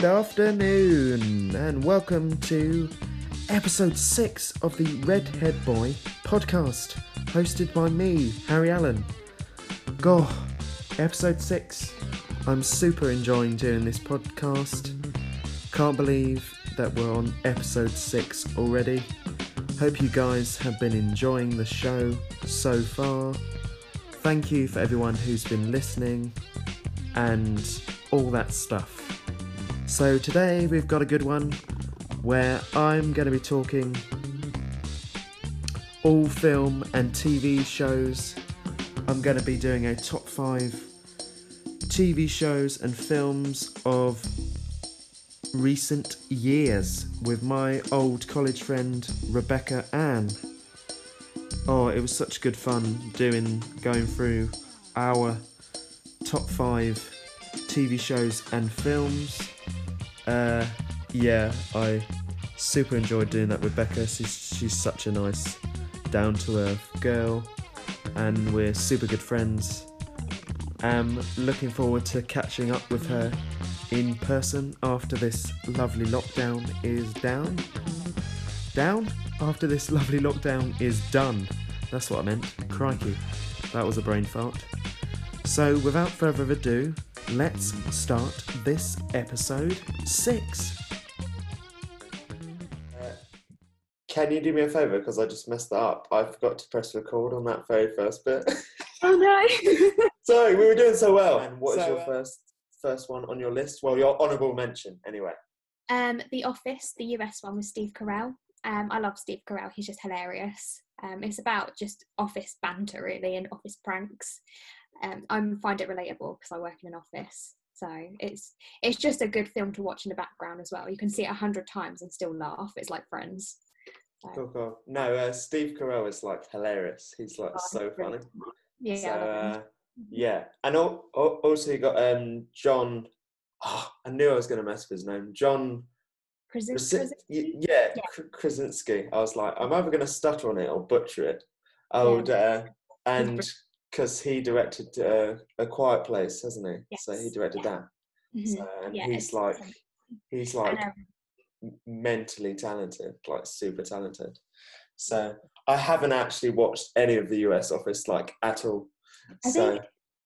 Good afternoon, and welcome to episode six of the Redhead Boy podcast, hosted by me, Harry Allen. Goh, episode six. I'm super enjoying doing this podcast. Can't believe that we're on episode six already. Hope you guys have been enjoying the show so far. Thank you for everyone who's been listening and all that stuff. So, today we've got a good one where I'm going to be talking all film and TV shows. I'm going to be doing a top five TV shows and films of recent years with my old college friend Rebekka Ann. Oh, it was such good fun doing going through our top five TV shows and films. Uh, yeah, I super enjoyed doing that with Rebekka. She's, she's such a nice, down to earth girl, and we're super good friends. I'm looking forward to catching up with her in person after this lovely lockdown is down. Down? After this lovely lockdown is done. That's what I meant. Crikey. That was a brain fart. So, without further ado, let's start this episode six. Can you do me a favour? Because I just messed that up. I forgot to press record on that very first bit. Oh no! Sorry, we were doing so well. And what is So, your uh, first first one on your list? Well, your honourable mention, anyway. um, The Office, the US one with Steve Carell. Um, I love Steve Carell. He's just hilarious. Um, it's about just office banter, really, and office pranks. Um, I find it relatable because I work in an office, so it's it's just a good film to watch in the background as well. You can see it a hundred times and still laugh. It's like Friends. So, Cool, cool. No, uh, Steve Carell is like hilarious. He's like Oh, so funny. Yeah, So, uh, yeah, and al- al- also you got um John. Oh, I knew I was going to mess with his name. John. Krasin- Krasin- yeah, Yeah. Krasinski. I was like, I'm either going to stutter on it or butcher it. Old, uh, and because he directed uh, A Quiet Place, hasn't he? Yes. So he directed yeah. that. Mhm. So, and Yeah, he's like, he's like mentally talented, like super talented. So I haven't actually watched any of the US Office like at all. I so think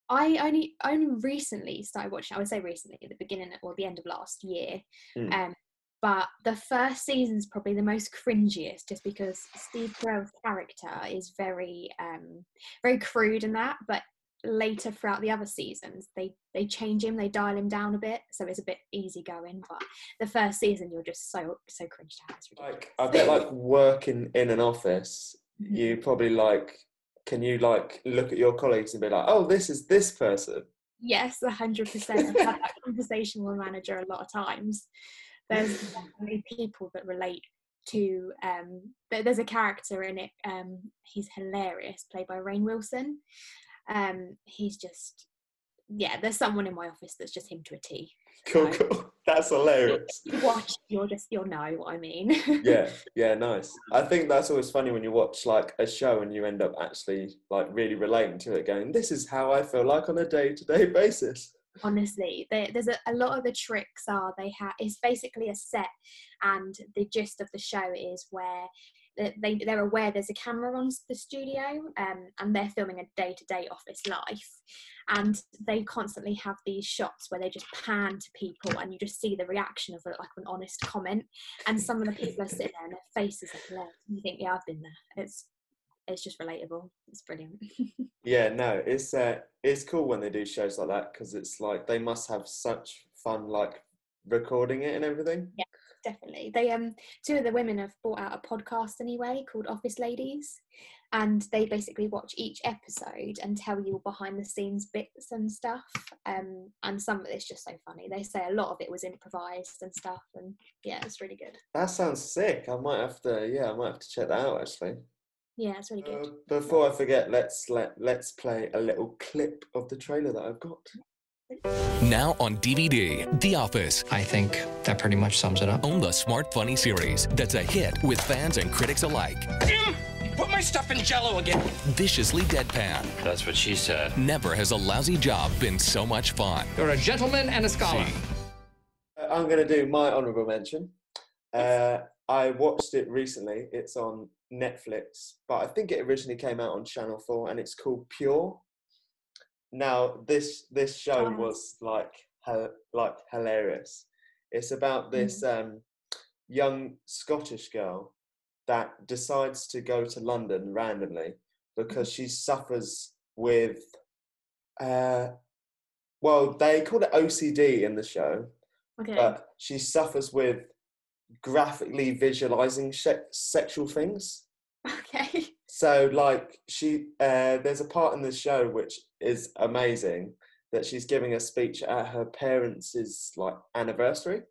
I only only recently started watching. I would say recently, at the beginning or the end of last year. Mm. Um, but the first season's probably the most cringiest, just because Steve Carell's character is very um very crude in that. But later throughout the other seasons, they they change him, they dial him down a bit, so it's a bit easy going. But the first season, you're just so so cringed out. It's ridiculous. like I bet like working in an office, Mhm. you probably like can you like look at your colleagues and be like, oh, this is this person. Yes, a hundred percent. I've had that conversation with a manager a lot of times. There's definitely people that relate to. Um, there- there's a character in it. Um, he's hilarious, played by Rainn Wilson. Um, he's just, yeah. There's someone in my office that's just him to a T. Cool, Right. cool. That's hilarious. You watch, you'll just, you'll know what I mean. yeah, yeah, nice. I think that's always funny when you watch like a show and you end up actually like really relating to it, going, "This is how I feel like on a day-to-day basis." Honestly there, there's a, a lot of the tricks are they have it's basically a set and the gist of the show is where they, they, they're aware there's a camera on the studio um, and they're filming a day-to-day office life. And they constantly have these shots where they just pan to people and you just see the reaction of like an honest comment. And some of the people are sitting there and their faces are and you think yeah i've been there. It's it's just relatable it's brilliant Yeah, no, it's uh, it's cool when they do shows like that because it's like they must have such fun like recording it and everything. Yeah, definitely they um two of the women have brought out a podcast anyway called office ladies and they basically watch each episode and tell you behind the scenes bits and stuff um and some of it's just so funny they say a lot of it was improvised and stuff and yeah it's really good That sounds sick. I might have to, yeah, I might have to check that out actually. Yeah it's really good Uh, before I forget, let's let let's play a little clip of the trailer that I've got. Now on DVD, The Office. I think that pretty much sums it up. Own the smart, funny series that's a hit with fans and critics alike. Jim, put my stuff in jello again. Viciously deadpan. That's what she said. Never has a lousy job been so much fun. You're a gentleman and a scholar. Uh, I'm going to do my honourable mention. Uh, I watched it recently. It's on Netflix, but I think it originally came out on Channel Four, and it's called Pure. Now, this this show Oh. was like like hilarious. It's about this um, young Scottish girl that decides to go to London randomly because she suffers with, uh, well, they call it OCD in the show, Okay. but she suffers with graphically visualizing se- sexual things. okay. So, like, she uh, there's a part in the show which is amazing that she's giving a speech at her parents' like anniversary,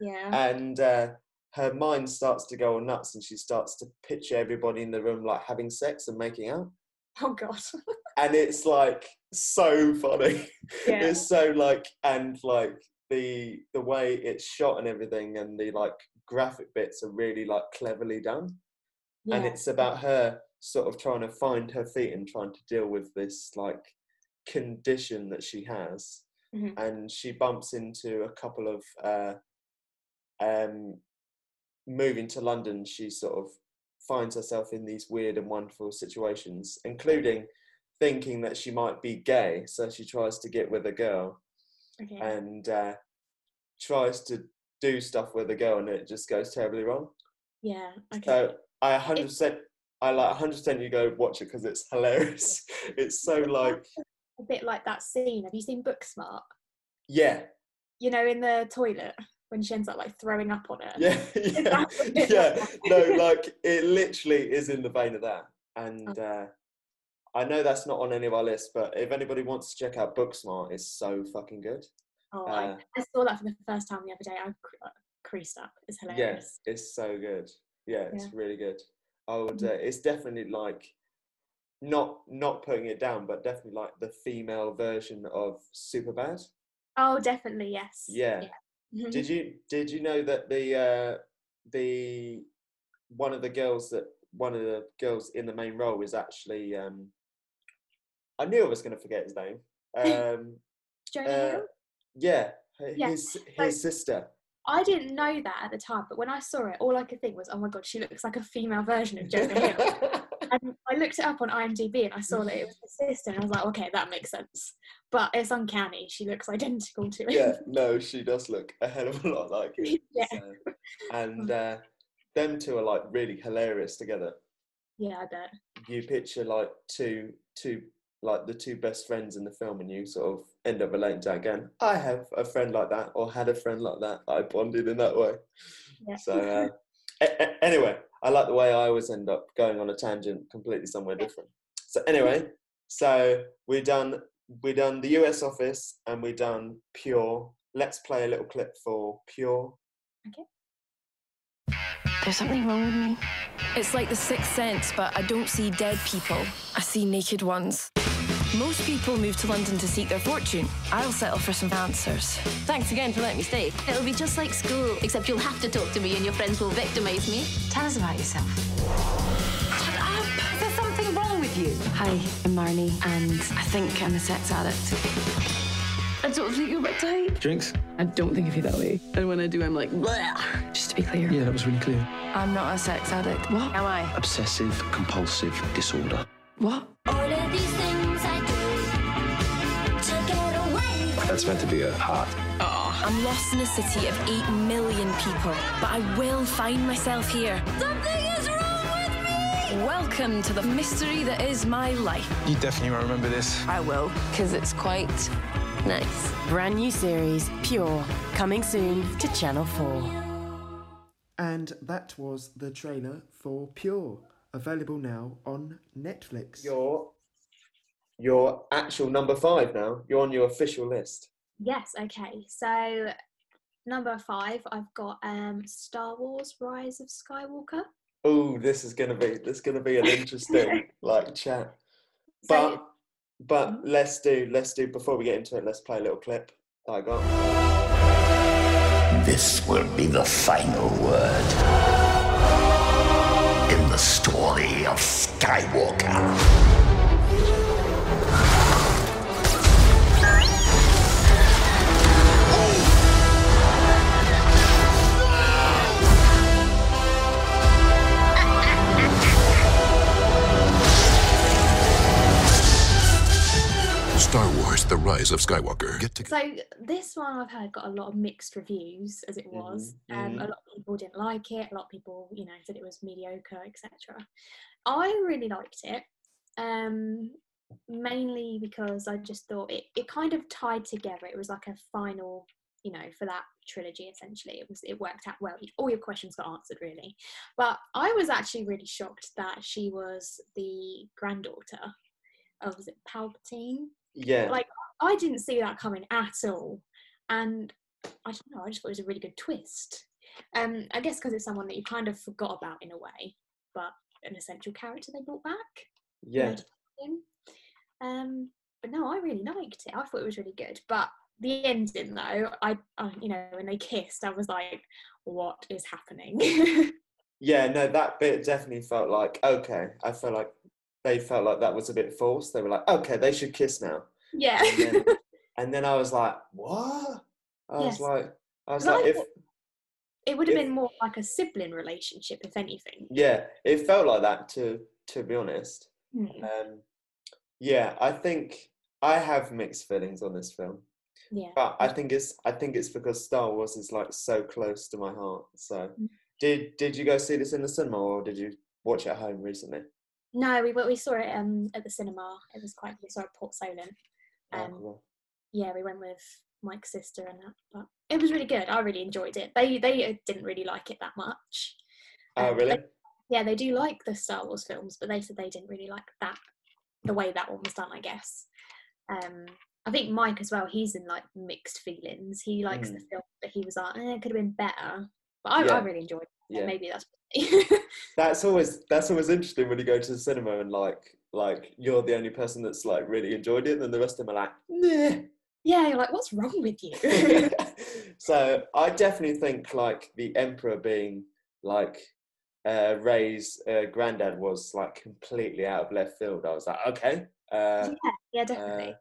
Yeah. and uh, her mind starts to go nuts, and she starts to picture everybody in the room like having sex and making out, oh God. and it's like so funny. yeah. it's so like and like the the way it's shot and everything and the like graphic bits are really like cleverly done yeah. and it's about her sort of trying to find her feet and trying to deal with this like condition that she has Mhm. and she bumps into a couple of uh um moving to london she sort of finds herself in these weird and wonderful situations including thinking that she might be gay so she tries to get with a girl okay. and uh tries to do stuff with a girl and it just goes terribly wrong yeah. Okay. so I 100%, I like 100% you go watch it because it's hilarious. It's so like, a bit like that scene. Have you seen Booksmart? yeah, You know, in the toilet when she ends up like throwing up on it. yeah, yeah, That's a bit yeah. No, like it literally is in the vein of that. And uh, I know that's not on any of our lists, but if anybody wants to check out Booksmart, it's so fucking good. Oh, Uh, I, I saw that for the first time the other day. I uh, creased up. It's hilarious. Yeah, it's so good. Yeah, it's Yeah. really good. I would. Mhm. Uh, it's definitely like not not putting it down, but definitely like the female version of Superbad. Oh, definitely yes. Yeah. Mhm. Did you did you know that the uh, the one of the girls that one of the girls in the main role is actually um, I knew I was going to forget his name. Um, Jonah uh, Hill? Yeah, h- Yeah, his sister. I didn't know that at the time, but when I saw it, all I could think was, "Oh my god, she looks like a female version of Jonah Hill." and I looked it up on IMDb and I saw that it was his sister, and I was like, "Okay, that makes sense." But it's uncanny; she looks identical to him. yeah, no, she does look a hell of a lot like him. Yeah. so- and uh, them two are like really hilarious together. yeah, I bet. You picture like two two like the two best friends in the film, and you sort of end up relating to that again. I have a friend like that, or had a friend like that. I bonded in that way. Yeah. So uh, a- a- anyway, I like the way I always end up going on a tangent completely somewhere different. So anyway, so we done we done the US office and we done Pure. Let's play a little clip for Pure. Okay. There's something wrong with me. It's like the sixth sense, but I don't see dead people. I see naked ones. Most people move to London to seek their fortune. I'll settle for some answers. Thanks again for letting me stay. It'll be just like school, except you'll have to talk to me and your friends will victimize me. Tell us about yourself. Shut up! Is there something wrong with you? Hi, I'm Marnie, and I think I'm a sex addict. I don't think you're my type. Drinks? I don't think of you that way. And when I do, I'm like, Bleh. just to be clear. Yeah, that was really clear. I'm not a sex addict. What am I? Obsessive compulsive disorder. What? That's meant to be a heart. Oh. I'm lost in a city of 8 million people, but I will find myself here. Something is wrong with me. Welcome to the mystery that is my life. You definitely won't remember this. I will, because it's quite nice. Brand new series, Pure, coming soon to Channel 4. And that was the trailer for Pure, available now on Netflix. Your your actual number five now. You're on your official list. Yes. Okay. So number five, I've got um Star Wars: Rise of Skywalker. Oh, this is gonna be this is gonna be an interesting like chat. So- But but let's do let's do before we get into it. Let's play a little clip that I got. This will be the final word in the story of Skywalker. Star Wars The Rise of Skywalker. so, this one I've heard got a lot of mixed reviews, as it mm-hmm. was. Mm-hmm. Um, a mm-hmm. lot of people didn't like it, a lot of people, you know, said it was mediocre, etc. I really liked it. Um, mainly because I just thought it, it kind of tied together. It was like a final, you know, for that trilogy. Essentially, it was it worked out well. All your questions got answered, really. But I was actually really shocked that she was the granddaughter of was it Palpatine? Yeah. like I didn't see that coming at all, and I don't know. I just thought it was a really good twist. Um, I guess because it's someone that you kind of forgot about in a way, but an essential character they brought back. you know, Yeah. to put in. Um, but no, I really liked it. I thought it was really good. But the ending, though, I, I you know, when they kissed, I was like, "What is happening?" Yeah, no, that bit definitely felt like okay. I felt like they felt like that was a bit forced. They were like, okay, they should kiss now. yeah. And then, and then I was like, what? I was like, I was Because I like, if it would have if- been more like a sibling relationship, if anything. yeah, it felt like that to to be honest. Hmm. Um, yeah, I think I have mixed feelings on this film, Yeah. but I think it's I think it's because Star Wars is like so close to my heart. So, Mm. did did you go see this in the cinema or did you watch it at home recently? No, we we saw it um at the cinema. It was quite. We saw it at Port Solent. Oh, Um, cool. yeah, we went with Mike's sister and that, but it was really good. I really enjoyed it. They they uh, didn't really like it that much. Oh, Um, really? they- yeah, they do like the Star Wars films, but they said they didn't really like that the way that one was done. I guess. Um, I think Mike as well. He's in like mixed feelings. He likes the Mm. film, but he was like, eh, it could have been better. But I, Yeah. I really enjoyed it. Yeah. Maybe that's. That's always that's always interesting when you go to the cinema and like like you're the only person that's like really enjoyed it, and then the rest of them are like, nah. yeah, you're like, what's wrong with you? so I definitely think like the Emperor being like uh, Rey's uh, granddad was like completely out of left field. I was like, okay. Uh, yeah, yeah, definitely.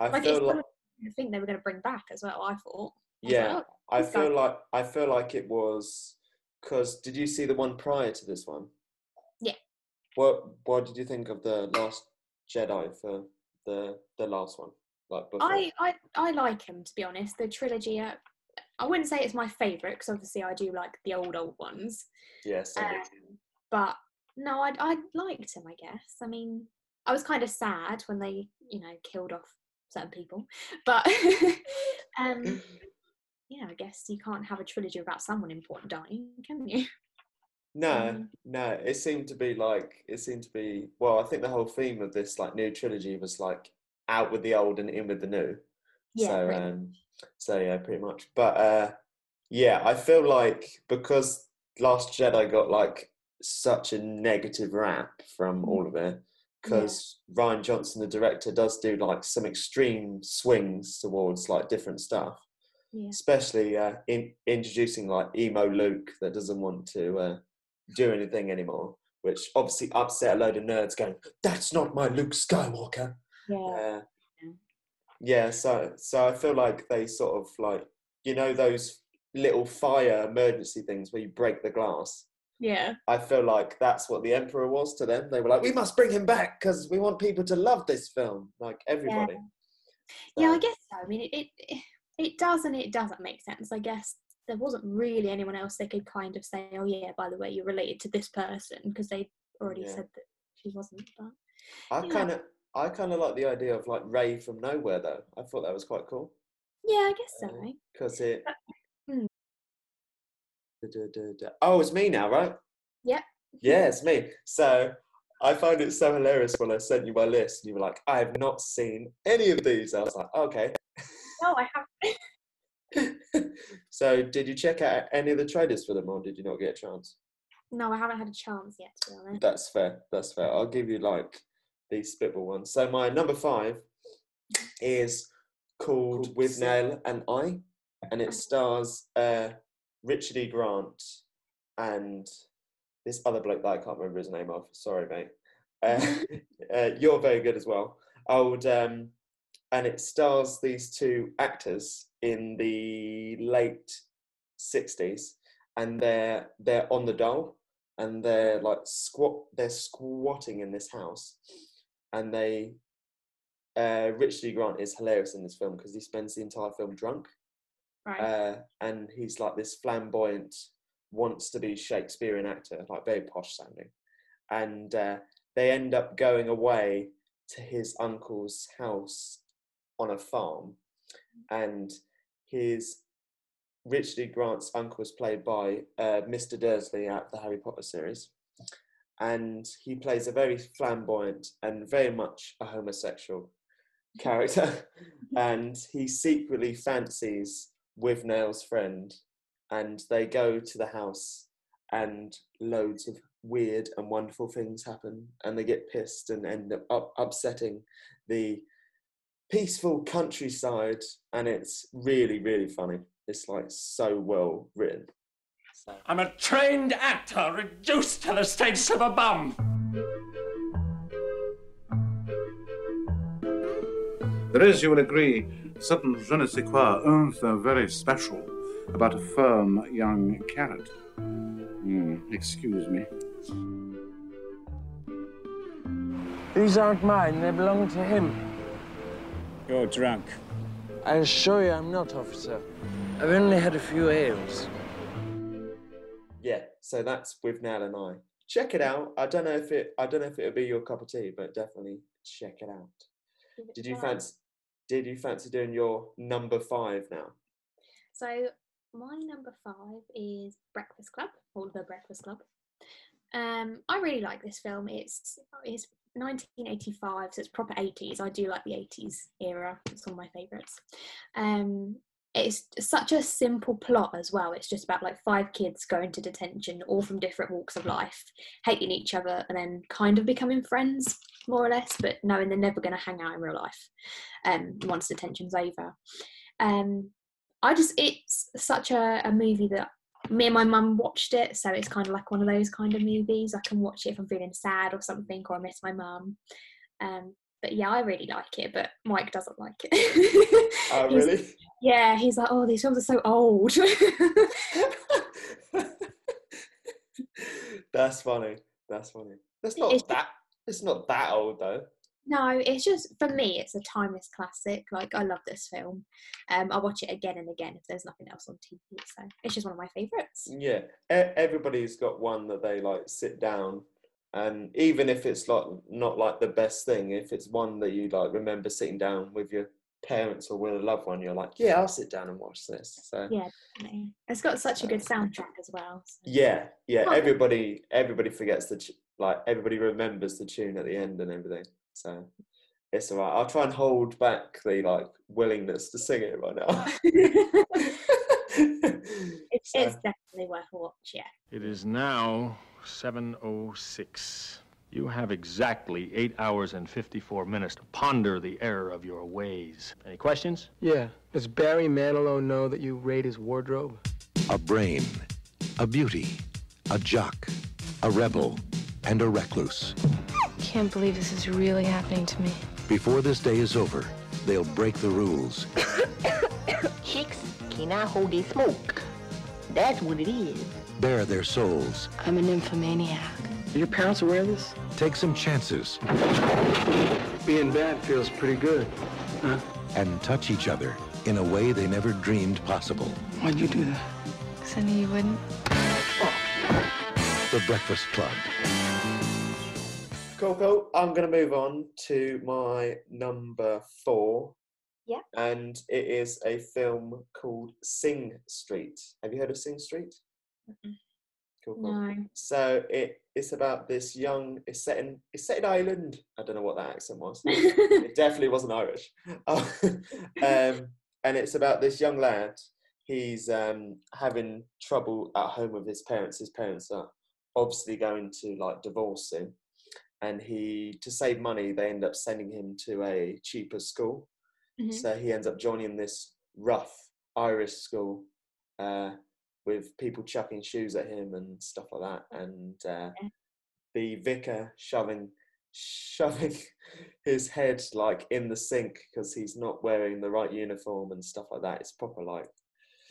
I like feel like the thing they were going to bring back as well. I thought. I was like, yeah, "Oh, I guy- feel like I feel like it was because did you see the one prior to this one? Yeah. What What did you think of the Last Jedi for the the last one? Like before? I, I I like him to be honest. The trilogy. Uh, I wouldn't say it's my favourite because obviously I do like the old old ones. yes. Um, but no, I I liked him. I guess. I mean, I was kind of sad when they you know killed off certain people, but um, yeah, I guess you can't have a trilogy about someone important dying, can you? No, Um, no. It seemed to be like it seemed to be. Well, I think the whole theme of this like new trilogy was like out with the old and in with the new. Yeah, So um, so yeah, pretty much. But uh, yeah, I feel like because Last Jedi got like such a negative rap from all of it, because Rian Johnson, the director, does do like some extreme swings towards like different stuff Yeah. especially uh, in introducing like emo Luke that doesn't want to uh, do anything anymore, which obviously upset a load of nerds going, "That's not my Luke Skywalker." Yeah. Uh, yeah, so so I feel like they sort of like you know those little fire emergency things where you break the glass. Yeah. I feel like that's what the Emperor was to them. They were like, "We must bring him back because we want people to love this film, like everybody." Yeah, I guess so. I mean, it, it it does and it doesn't make sense. I guess there wasn't really anyone else they could kind of say, "Oh yeah, by the way, you're related to this person," because they already Yeah. said that she wasn't. But I kind of, I kind of like the idea of like Rey from nowhere though. I thought that was quite cool yeah, I guess so. because it. hmm. Da, da, da. Oh, it's me now, right? Yep. Yeah, it's me. So I find it so hilarious when I sent you my list, and you were like, "I have not seen any of these." I was like, "Okay." No, I have. so, did you check out any of the trailers for them, or did you not get a chance? No, I haven't had a chance yet. To be honest. That's fair. That's fair. I'll give you like these spitball ones. So my number five is called Withnail and I, and it stars uh, Richard E. Grant and this other bloke that I can't remember his name of. Sorry, mate. Uh, uh, you're very good as well. I would, um, and it stars these two actors in the late '60s, and they're they're on the dole, and they're like squat, they're squatting in this house, and they uh, Richard. Grant is hilarious in this film because he spends the entire film drunk, Right. uh, and he's like this flamboyant, wants to be Shakespearean actor, like very posh sounding, and uh, they end up going away to his uncle's house on a farm, and his Richard E. Grant's uncle is played by uh, Mr. Dursley out of the Harry Potter series. And he plays a very flamboyant and very much a homosexual character. and he secretly fancies Withnail's friend. And they go to the house, and loads of weird and wonderful things happen. And they get pissed and end up upsetting the peaceful countryside. And it's really, really funny. It's like so well written. So. I'm a trained actor reduced to the status of a bum. There is, you will agree, certain je ne sais quoi, oomph uh, very special about a firm young carrot. Hmm, excuse me. These aren't mine, they belong to him. You're drunk. I assure you I'm not, officer. I've only had a few ales. Yeah, so that's Withnail and I. Check it out. I don't know if it I don't know if it'll be your cup of tea, but definitely check it out. Did you fancy did you fancy doing your number five now? So my number five is Breakfast Club, or The Breakfast Club. Um, I really like this film. It's it's 1985, so it's proper 80s. I do like the 80s era. It's one of my favourites. Um, it's such a simple plot as well. It's just about like five kids going to detention, all from different walks of life, hating each other, and then kind of becoming friends, more or less, but knowing they're never going to hang out in real life um, once detention's over. Um, I just, it's such a, a movie that me and my mum watched it, so it's kind of like one of those kind of movies. I can watch it if I'm feeling sad or something, or I miss my mum. Um, but yeah, I really like it, but Mike doesn't like it. Oh, He's- really? Yeah, he's like, oh, these films are so old. That's funny. That's funny. That's not It's- that it's not that old though. no, it's just for me, it's a timeless classic. Like I love this film. Um, I watch it again and again if there's nothing else on TV. So it's just one of my favourites. Yeah, e- everybody's got one that they like sit down, and even if it's like not like the best thing, if it's one that you like remember sitting down with your parents or with a loved one, you're like, yeah, I'll sit down and watch this. So Yeah, definitely. It's got such a good soundtrack as well. so- yeah, yeah, Oh. everybody everybody forgets the t- like everybody remembers the tune at the end and everything. So it's alright. I'll try and hold back the like willingness to sing it right now. It's, it's definitely worth a watch. Yeah. It is now 7.06. You have exactly 8 hours and 54 minutes to ponder the error of your ways. Any questions? Yeah. Does Barry Manilow know that you raid his wardrobe? A brain, a beauty, a jock, a rebel, and a recluse. I Can't believe this is really happening to me. Before this day is over, they'll break the rules, Chicks cannot hold their smoke. That's what it is. Bare their souls, I'm a nymphomaniac. Are your parents aware of this? take some chances, Being bad feels pretty good. Huh? and touch each other in a way they never dreamed possible. Why'd you do that? Because I knew you wouldn't. The Breakfast Club. Cool, cool. I'm going to move on to my number four. Yeah. And it is a film called Sing Street. Have you heard of Sing Street? Cool, cool. No. So it it's about this young. It's set in it's set in Ireland. I don't know what that accent was. it definitely wasn't Irish. Um, and it's about this young lad. He's um, having trouble at home with his parents. His parents are obviously going to like divorce him, and he to save money they end up sending him to a cheaper school. Mhm. So he ends up joining this rough Irish school uh, with people chucking shoes at him and stuff like that, and uh, the vicar shoving shoving his head like in the sink because he's not wearing the right uniform and stuff like that. It's proper like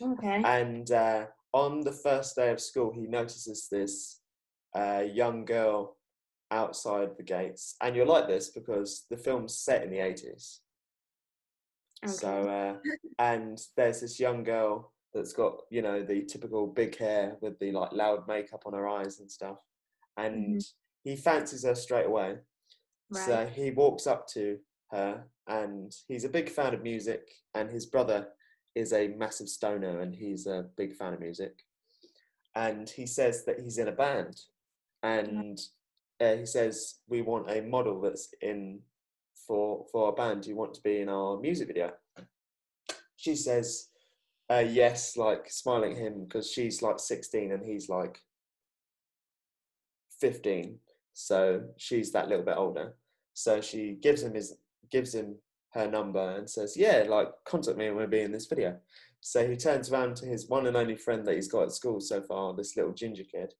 Okay. and uh, on the first day of school, he notices this uh, young girl outside the gates, and you're like this because the film's set in the 80s. Okay. So, uh, and there's this young girl that's got, you know, the typical big hair with the like loud makeup on her eyes and stuff. And he fancies her straight away. So he walks up to her and he's a big fan of music and his brother is a massive stoner and he's a big fan of music. And he says that he's in a band and uh, he says we want a model that's in for for our band. You want to be in our music video? She says uh, yes, like smiling at him because she's like 16 and he's like 15. So she's that little bit older. So she gives him his gives him her number and says, "Yeah, like contact me and we'll be in this video." So he turns around to his one and only friend that he's got at school so far, this little ginger kid,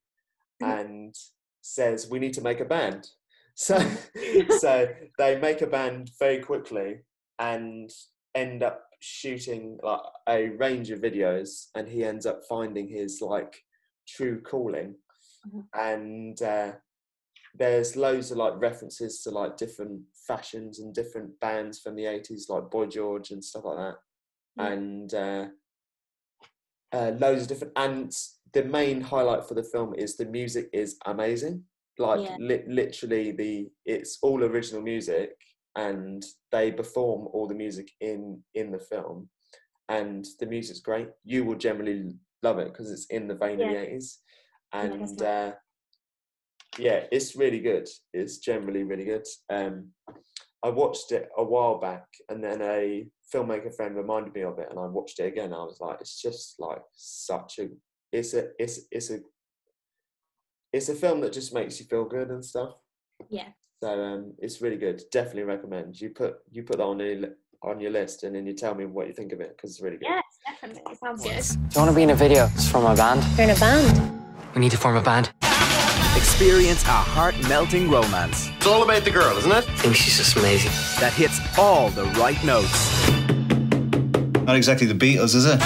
and says, "We need to make a band." So, so they make a band very quickly and end up shooting like a range of videos, and he ends up finding his like true calling, and uh, there's loads of like references to like different fashions and different bands from the 80s like boy george and stuff like that. And uh, uh, loads of different and the main highlight for the film is the music is amazing. Like Yeah. li- literally the it's all original music and they perform all the music in in the film. And the music's great. You will generally love it because it's in the vein of the 80s and uh, yeah it's really good. It's generally really good. Um i watched it a while back and then a filmmaker friend reminded me of it and i watched it again. I was like it's just like such a it's a it's it's a it's a film that just makes you feel good and stuff. Yeah. So um it's really good definitely recommend you put you put that on your on your list and then you tell me what you think of it because it's really good Yes, definitely. It sounds good. Do you want to be in a video? It's for my band. You're in a band. We need to form a band. Experience a heart-melting romance. It's all about the girl, isn't it? I think she's just amazing. That hits all the right notes. Not exactly the Beatles, is it?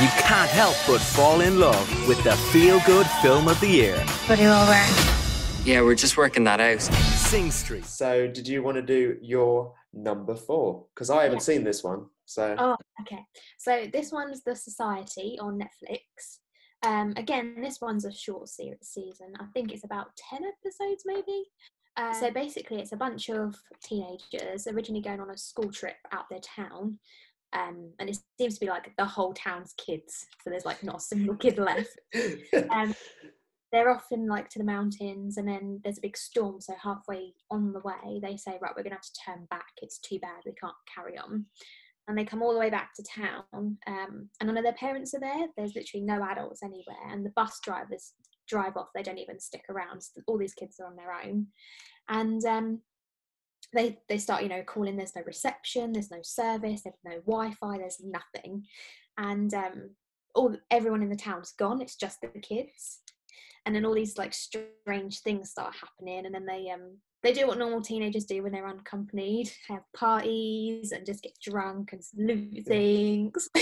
You can't help but fall in love with the feel-good film of the year. What are you all wearing? Yeah, we're just working that out. Sing Street. so did you want to do your number four because i haven't Yeah. seen this one so Oh, okay. So this one's The Society on Netflix. Um, again, this one's a short se- season. I think it's about 10 episodes, maybe. Uh, so basically, it's a bunch of teenagers originally going on a school trip out their town. Um, and it seems to be like the whole town's kids. So there's like not a single kid left. Um, they're off in like to the mountains, and then there's a big storm. So halfway on the way, they say, "Right, we're gonna have to turn back. It's too bad. We can't carry on." And they come all the way back to town, um, and none of their parents are there. There's literally no adults anywhere, and the bus drivers drive off. They don't even stick around. All these kids are on their own, and um, they they start you know calling. There's no reception. There's no service. There's no Wi-Fi. There's nothing, and um, all everyone in the town's gone. It's just the kids and then all these like strange things start happening and then they um they do what normal teenagers do when they're unaccompanied have parties and just get drunk and loot things.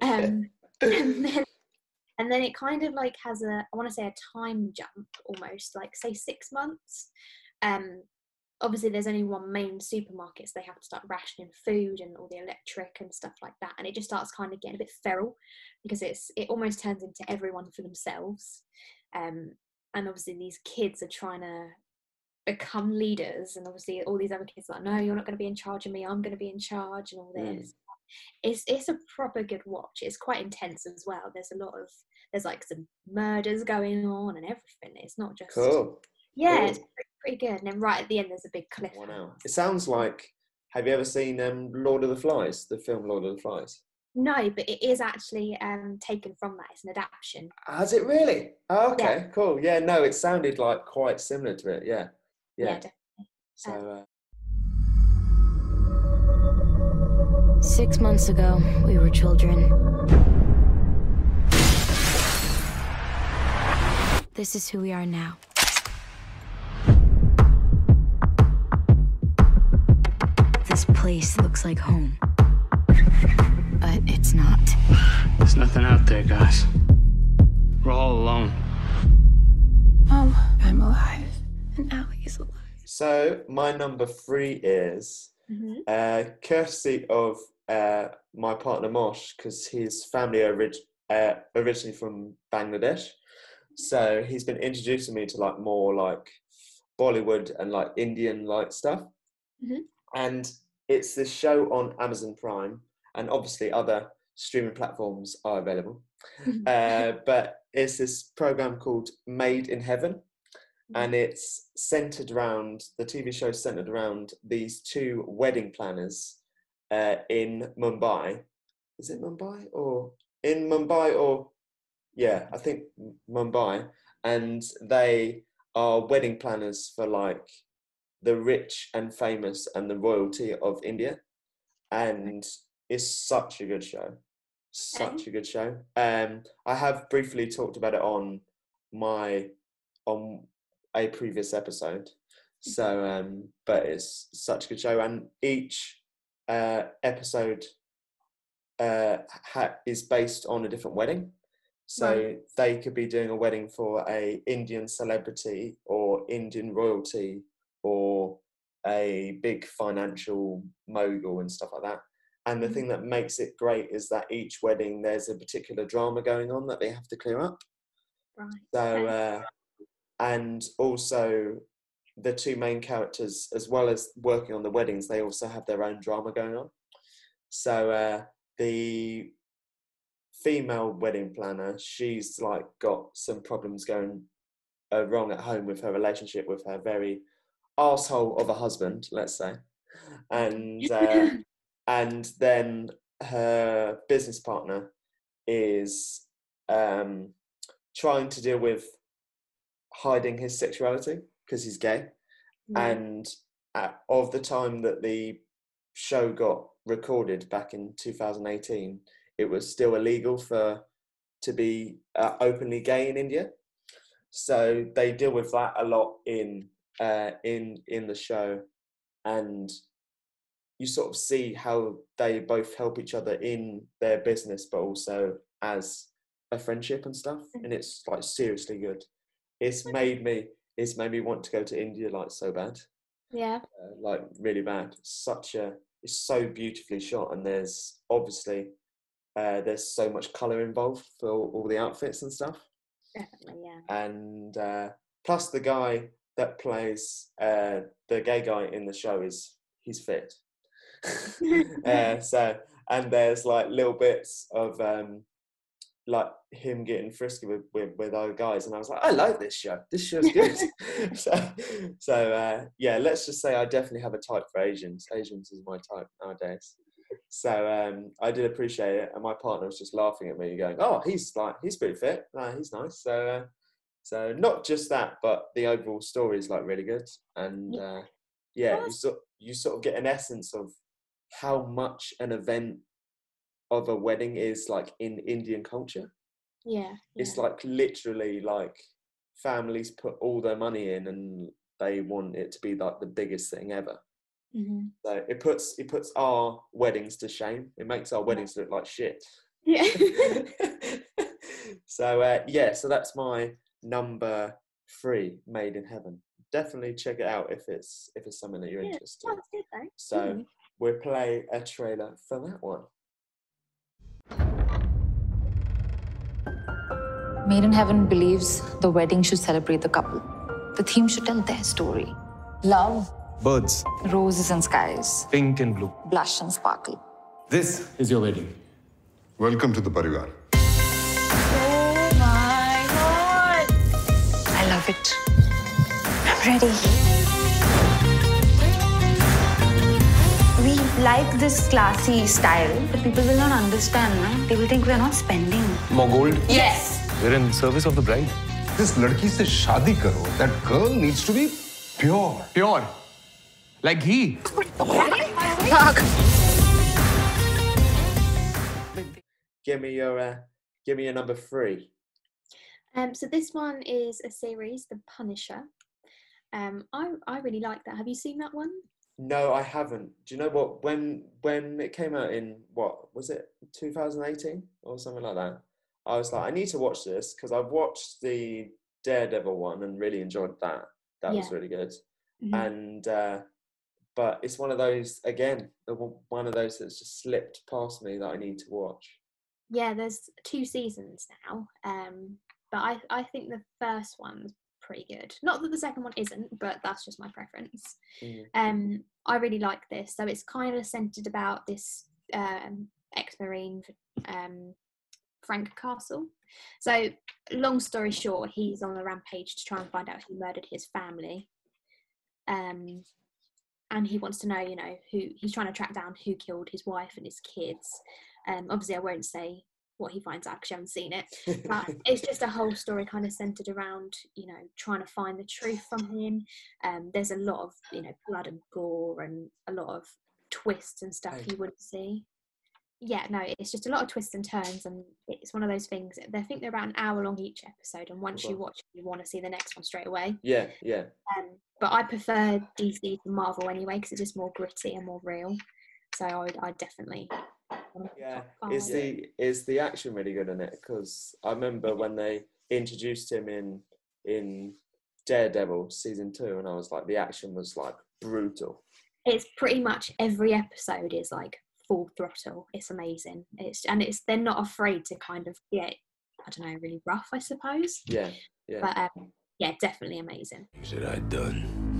Um and then and then it kind of like has a i want to say a time jump almost like say six months. Um obviously there's only one main supermarket so they have to start rationing food and all the electric and stuff like that and it just starts kind of getting a bit feral because it's it almost turns into everyone for themselves. Um and obviously these kids are trying to become leaders and obviously all these other kids are like no you're not going to be in charge of me. I'm going to be in charge and all Mm. this it's it's a proper good watch. It's quite intense as well. There's a lot of there's like some murders going on and everything. It's not just cool yeah Cool. it's pretty, pretty good and then right at the end there's a big cliff It sounds like. Have you ever seen um, Lord of the Flies? The film Lord of the Flies. no but it is actually um taken from that it's an adaptation Has it really? Oh, okay, Yeah. cool. Yeah, no, it sounded like quite similar to it. Yeah, yeah. yeah, definitely. so uh, Six months ago, we were children. This is who we are now. Place looks like home. But it's not. There's nothing out there, guys. We're all alone. Mom, I'm alive. And Allie's alive. So my number three is Mhm. uh, courtesy of uh, my partner Mosh because his family are orig- uh, originally from Bangladesh. So he's been introducing me to like more like Bollywood and like Indian like stuff. Mhm. And it's this show on Amazon Prime, and obviously other streaming platforms are available. uh, but it's this program called Made in Heaven, and it's centered around the TV show centered around these two wedding planners uh, in Mumbai. Is it Mumbai or in Mumbai or yeah, I think Mumbai, and they are wedding planners for like the rich and famous and the royalty of India, and it's such a good show, such a good show. Um, I have briefly talked about it on my on a previous episode. So, um, but it's such a good show, and each uh, episode uh, ha- is based on a different wedding. So Right. they could be doing a wedding for a Indian celebrity or Indian royalty or a big financial mogul and stuff like that. And the thing that makes it great is that each wedding there's a particular drama going on that they have to clear up. Right. So, uh, and also the two main characters, as well as working on the weddings, they also have their own drama going on. So, uh, the female wedding planner, she's like got some problems going uh, wrong at home with her relationship with her very asshole of a husband, let's say, and uh, and then her business partner is um, trying to deal with hiding his sexuality because he's gay, and at, of the time that the show got recorded back in 2018, it was still illegal for to be uh, openly gay in India. So they deal with that a lot in uh, in in the show, and you sort of see how they both help each other in their business, but also as a friendship and stuff. And it's like seriously good. It's made me it's made me want to go to India like so bad Yeah. uh, like really bad. Such a it's so beautifully shot, and there's obviously uh, there's so much color involved for all, all the outfits and stuff. Definitely, yeah. And uh, plus, the guy that plays uh, the gay guy in the show is he's fit. uh, so and there's like little bits of um, like him getting frisky with, with with other guys, and I was like, I like this show. This show's good. so so uh, yeah, let's just say I definitely have a type for Asians. Asians is my type nowadays. So um, I did appreciate it, and my partner was just laughing at me, going, "Oh, he's like he's pretty fit. No, he's nice." So uh, so not just that, but the overall story is like really good, and uh, yeah, you sort you sort of get an essence of how much an event of a wedding is like in Indian culture. Yeah. It's like literally like families put all their money in and they want it to be like the biggest thing ever. hmm So it puts it puts our weddings to shame. It makes our weddings look like shit. Yeah. so uh, yeah, so that's my number three, Made in Heaven. Definitely check it out if it's if it's something that you're Yeah, interested. in. sounds good. So Mm. we'll play a trailer for that one. Made in Heaven believes the wedding should celebrate the couple. The theme should tell their story. Love, Birds, roses and skies, pink and blue. blush and sparkle. This is your wedding. Welcome to the Parivar. I love it. I'm ready. We like this classy style, but people will not understand, no? They will think we're not spending. More gold. Yes! We're in service of the bride. This ladki se shadi karo. That girl needs to be pure. Pure. Like ghee. Give me your uh, give me your number three. Um, so this one is a series, The Punisher. Um, I I really like that. Have you seen that one? No, I haven't. Do you know what? When when it came out in what was it, 2018 or something like that? I was like, I need to watch this because I've watched the Daredevil one and really enjoyed that That was really good. Mhm. And uh, but it's one of those again, one one of those that's just slipped past me that I need to watch. Yeah, there's two seasons now, um, but I I think the first one's pretty good. Not that the second one isn't, but that's just my preference. Mm. Um, I really like this. So it's kind of centered about this um, ex-marine, um, Frank Castle. So long story short, he's on a rampage to try and find out who murdered his family. Um, and he wants to know, you know, who he's trying to track down who killed his wife and his kids. Um, obviously, I won't say what he finds out because you haven't seen it, but it's just a whole story kind of centered around, you know, trying to find the truth from him. Um, there's a lot of, you know, blood and gore and a lot of twists and stuff you wouldn't see. Yeah, no, it's just a lot of twists and turns, and it's one of those things. I think they're about an hour long each episode, and once you Wow. watch, you want to see the next one straight away. Yeah, yeah. Um, but I prefer DC to Marvel anyway because it's just more gritty and more real. So I would, I definitely. Yeah, is the is the action really good in it? Because I remember when they introduced him in in Daredevil season two, and I was like, the action was like brutal. It's pretty much every episode is like full throttle. It's amazing. It's and it's they're not afraid to kind of get I don't know really rough I suppose. Yeah, yeah. But um, yeah, definitely amazing. Things that I'd done.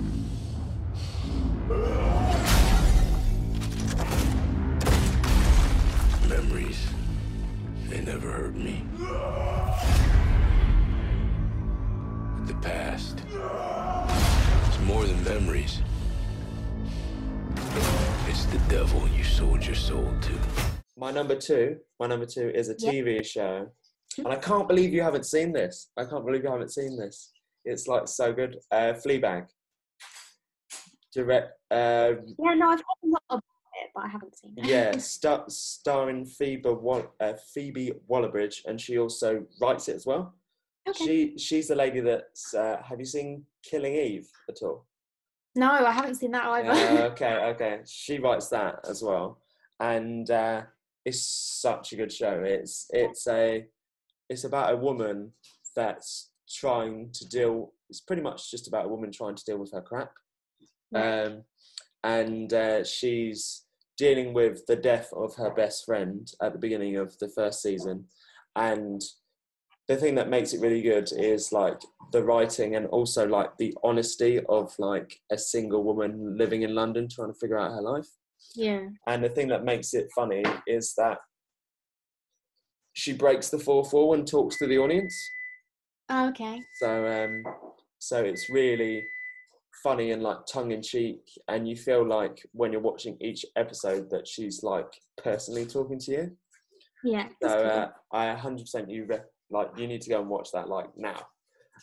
Memories. They never hurt me. But the past. It's more than memories. It's the devil you sold your soul to. My number two, my number two is a Yeah. TV show, and I can't believe you haven't seen this. I can't believe you haven't seen this. It's like so good. Uh, Fleabag. Direct. Uh, Yeah, no, I've heard a lot about it, but I haven't seen it. yeah, star, starring Phoebe Wall- uh, Phoebe Waller-Bridge, and she also writes it as well. Okay. She she's the lady that's. Uh, have you seen Killing Eve at all? no, I haven't seen that either. Uh, okay, okay. She writes that as well, and uh, it's such a good show. It's it's a it's about a woman that's trying to deal. It's pretty much just about a woman trying to deal with her crap, um, and uh, she's dealing with the death of her best friend at the beginning of the first season, and the thing that makes it really good is like the writing and also like the honesty of like a single woman living in London trying to figure out her life. yeah. And the thing that makes it funny is that she breaks the fourth wall and talks to the audience. Oh, okay. So um so it's really funny and like tongue in cheek and you feel like when you're watching each episode that she's like personally talking to you. Yeah. So uh, I 100% you re- like you need to go and watch that like now.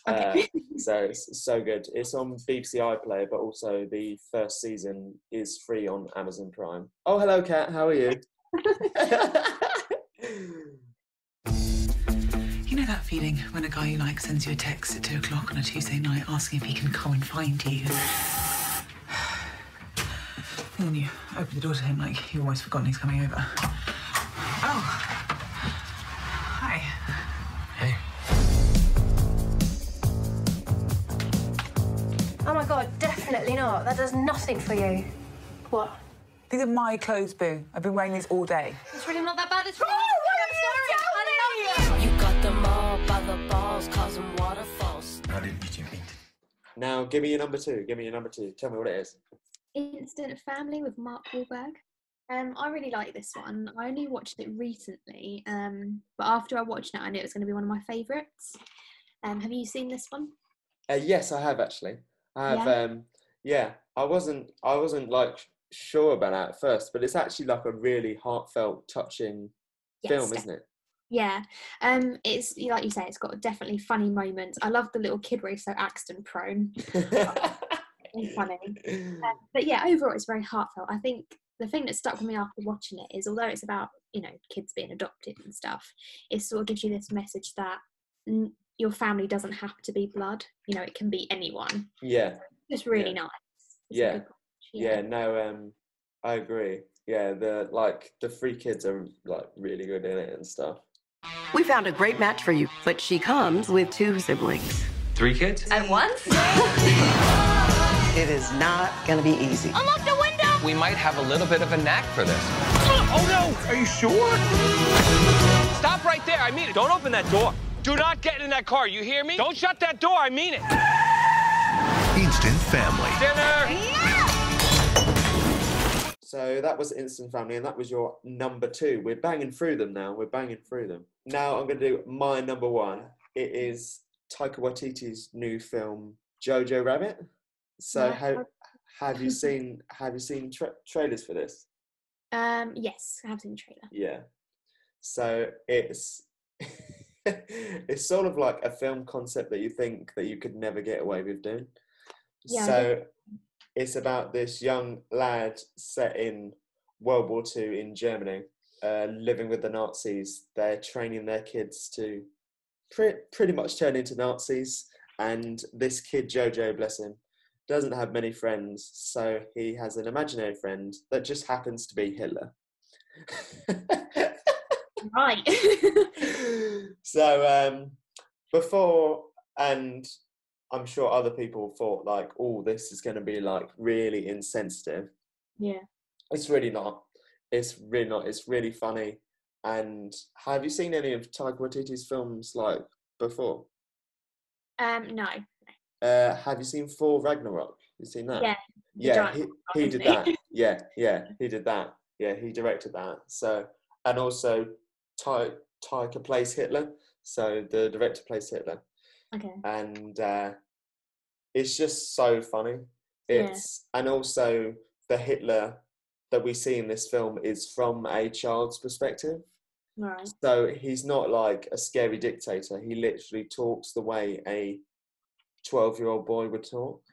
Okay. Uh, so it's so good. It's on BBC iPlayer, but also the first season is free on Amazon Prime. Oh, hello, Kat. How are you? You know that feeling when a guy you like sends you a text at two o'clock on a Tuesday night asking if he can come and find you? And then you open the door to him like you've always forgotten he's coming over. Oh. Hi. Hey. Oh my god, definitely not. That does nothing for you. What? These are my clothes, Boo. I've been wearing these all day. It's really not that bad. It's really Now, give me your number two. Give me your number two. Tell me what it is. Instant Family with Mark Wahlberg. Um, I really like this one. I only watched it recently, um, but after I watched it, I knew it was going to be one of my favourites. Um, have you seen this one? Uh, yes, I have actually. I have. Yeah? Um, yeah, I wasn't. I wasn't like sure about that at first, but it's actually like a really heartfelt, touching film, Yes, isn't it? Yeah, um, it's like you say, it's got definitely funny moments. I love the little kid where he's so accident prone. Really funny. Um, but yeah, overall, it's very heartfelt. I think the thing that stuck with me after watching it is, although it's about you know kids being adopted and stuff, it sort of gives you this message that n- your family doesn't have to be blood. You know, it can be anyone. Yeah. It's really Yeah. nice. It's a Yeah. Yeah. No. Um, I agree. Yeah. The like the three kids are like really good in it and stuff. We found a great match for you, but she comes with two siblings. Three kids? At once? It is not gonna be easy. Unlock the window! We might have a little bit of a knack for this. Oh no! Are you sure? Stop right there. I mean it. Don't open that door. Do not get in that car. You hear me? Don't shut that door. I mean it. Instant Family. Dinner. So that was Instant Family, and that was your number two. We're banging through them now. We're banging through them. Now I'm going to do my number one. It is Taika Waititi's new film Jojo Rabbit. So have have you seen have you seen tra- trailers for this? Um, yes, I have seen the trailer. Yeah. So it's it's sort of like a film concept that you think that you could never get away with doing. Yeah, so it's about this young lad set in World War Two in Germany, uh, living with the Nazis. They're training their kids to pre- pretty much turn into Nazis. And this kid Jojo, bless him, doesn't have many friends, so he has an imaginary friend that just happens to be Hitler. Right. so um, before, and I'm sure other people thought like, oh, this is going to be like really insensitive. yeah. It's really not. It's really not. It's really funny. And have you seen any of Taika Waititi's films like before? Um, no. Uh, have you seen Thor Ragnarok? You seen that? Yeah. Yeah, he, he did that. Yeah, yeah, he did that. Yeah, he directed that. So, and also, Ty, Taika plays Hitler. So the director plays Hitler, Okay. and uh, it's just so funny. Yeah. It's and also the Hitler that we see in this film is from a child's perspective. Right. So he's not like a scary dictator. He literally talks the way a 12 year old boy would talk.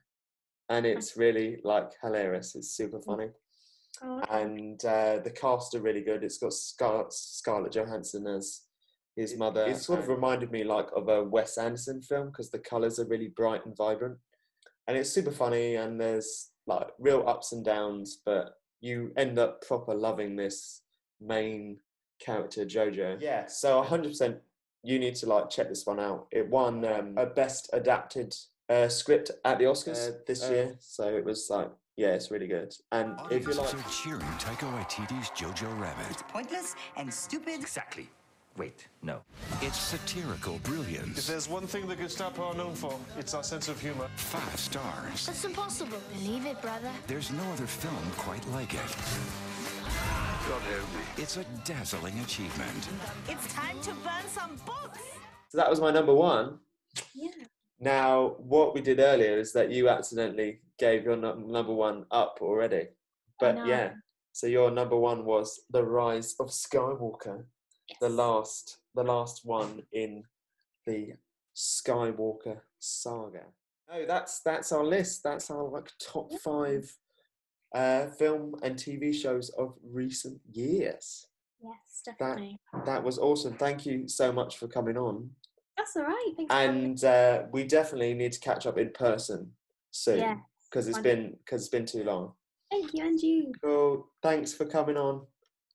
And it's really like hilarious. It's super funny. Oh, And uh, the cast are really good. It's got Scar- Scarlett Johansson as his mother. It sort of reminded me like of a Wes Anderson film because the colours are really bright and vibrant. And it's super funny and there's like real ups and downs, but you end up proper loving this main character Jojo. Yeah, so 100% you need to like check this one out. It won um, a best adapted uh, script at the Oscars uh, this year, so it was like yeah, it's really good. And if you like, Audiences are cheering Taika Waititi's Jojo Rabbit. It's pointless and stupid. Exactly. Wait, no. It's satirical brilliance. If there's one thing the Gestapo are known for, it's our sense of humor. Five stars. That's impossible. Believe it, brother. There's no other film quite like it. God help me. It's a dazzling achievement. It's time to burn some books. so that was my number one. Yeah. Now, what we did earlier is that you accidentally gave your number one up already. But know. yeah, so your number one was The Rise of Skywalker, the last, the last one in the Skywalker saga. No, that's that's our list. That's our like top five uh, film and TV shows of recent years. Yes, definitely. that that was awesome. Thank you so much for coming on. That's all right. Thanks. and uh, we definitely need to catch up in person soon Yes, because it's been because it's been too long. Thank you, and you. Cool. Thanks for coming on.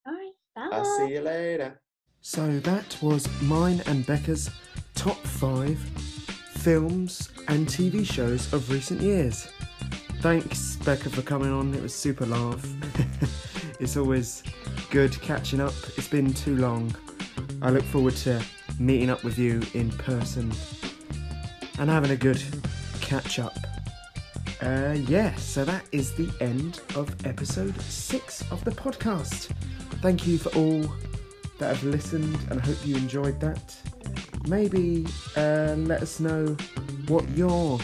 All right. Bye. I'll see you later. So that was mine and Bekka's top five films and TV shows of recent years. Thanks, Becca, for coming on. It was super laugh. it's always good catching up. It's been too long. I look forward to meeting up with you in person and having a good catch up. Uh, yeah, so that is the end of episode six of the podcast. Thank you for all that have listened and hope you enjoyed that. Maybe uh, let us know what your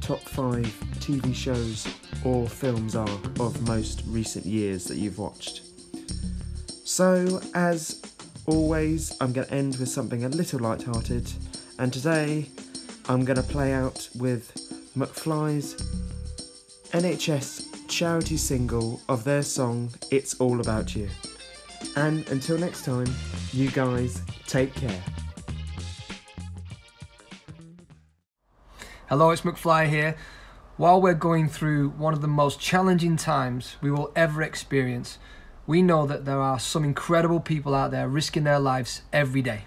top five TV shows or films are of most recent years that you've watched. So, as always, I'm going to end with something a little light-hearted, and today I'm going to play out with McFly's NHS charity single of their song It's All About You. And until next time, you guys take care. Hello, it's McFly here. While we're going through one of the most challenging times we will ever experience, we know that there are some incredible people out there risking their lives every day.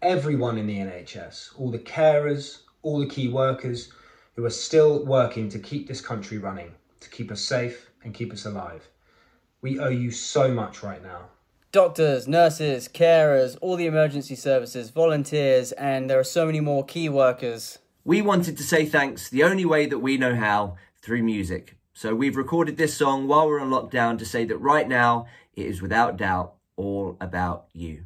Everyone in the NHS, all the carers, all the key workers, who are still working to keep this country running, to keep us safe and keep us alive. We owe you so much right now. Doctors, nurses, carers, all the emergency services, volunteers, and there are so many more key workers. We wanted to say thanks the only way that we know how through music. So we've recorded this song while we're on lockdown to say that right now it is without doubt all about you.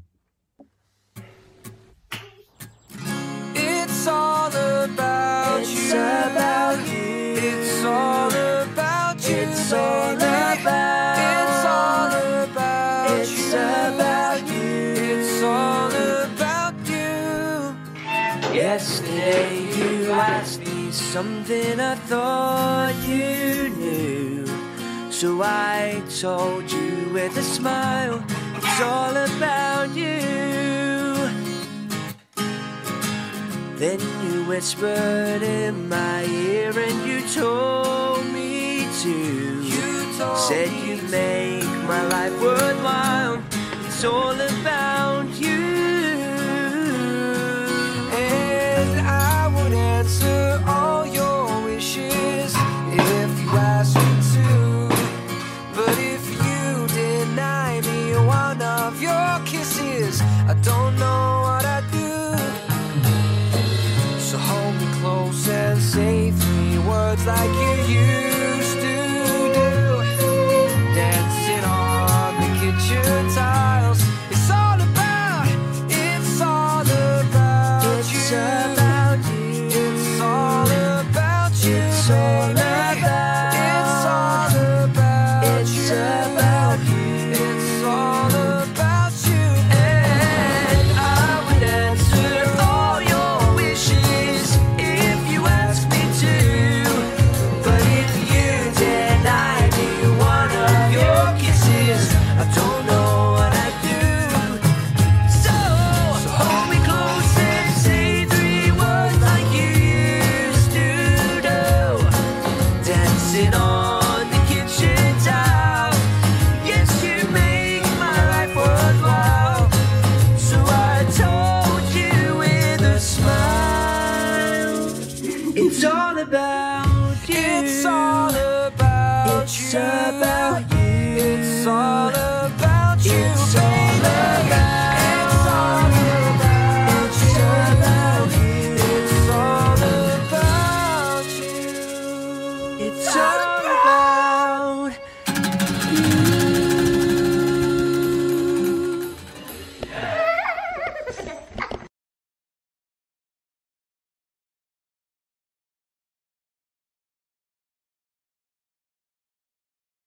It's all about It's you. about you. It's all about you. It's all Yesterday you asked me something I thought you knew. So I told you with a smile, it's all about you. Then you whispered in my ear and you told me to. told Said you make my life worthwhile. It's all about you. I don't know what I'd do. So hold me close and say three words like you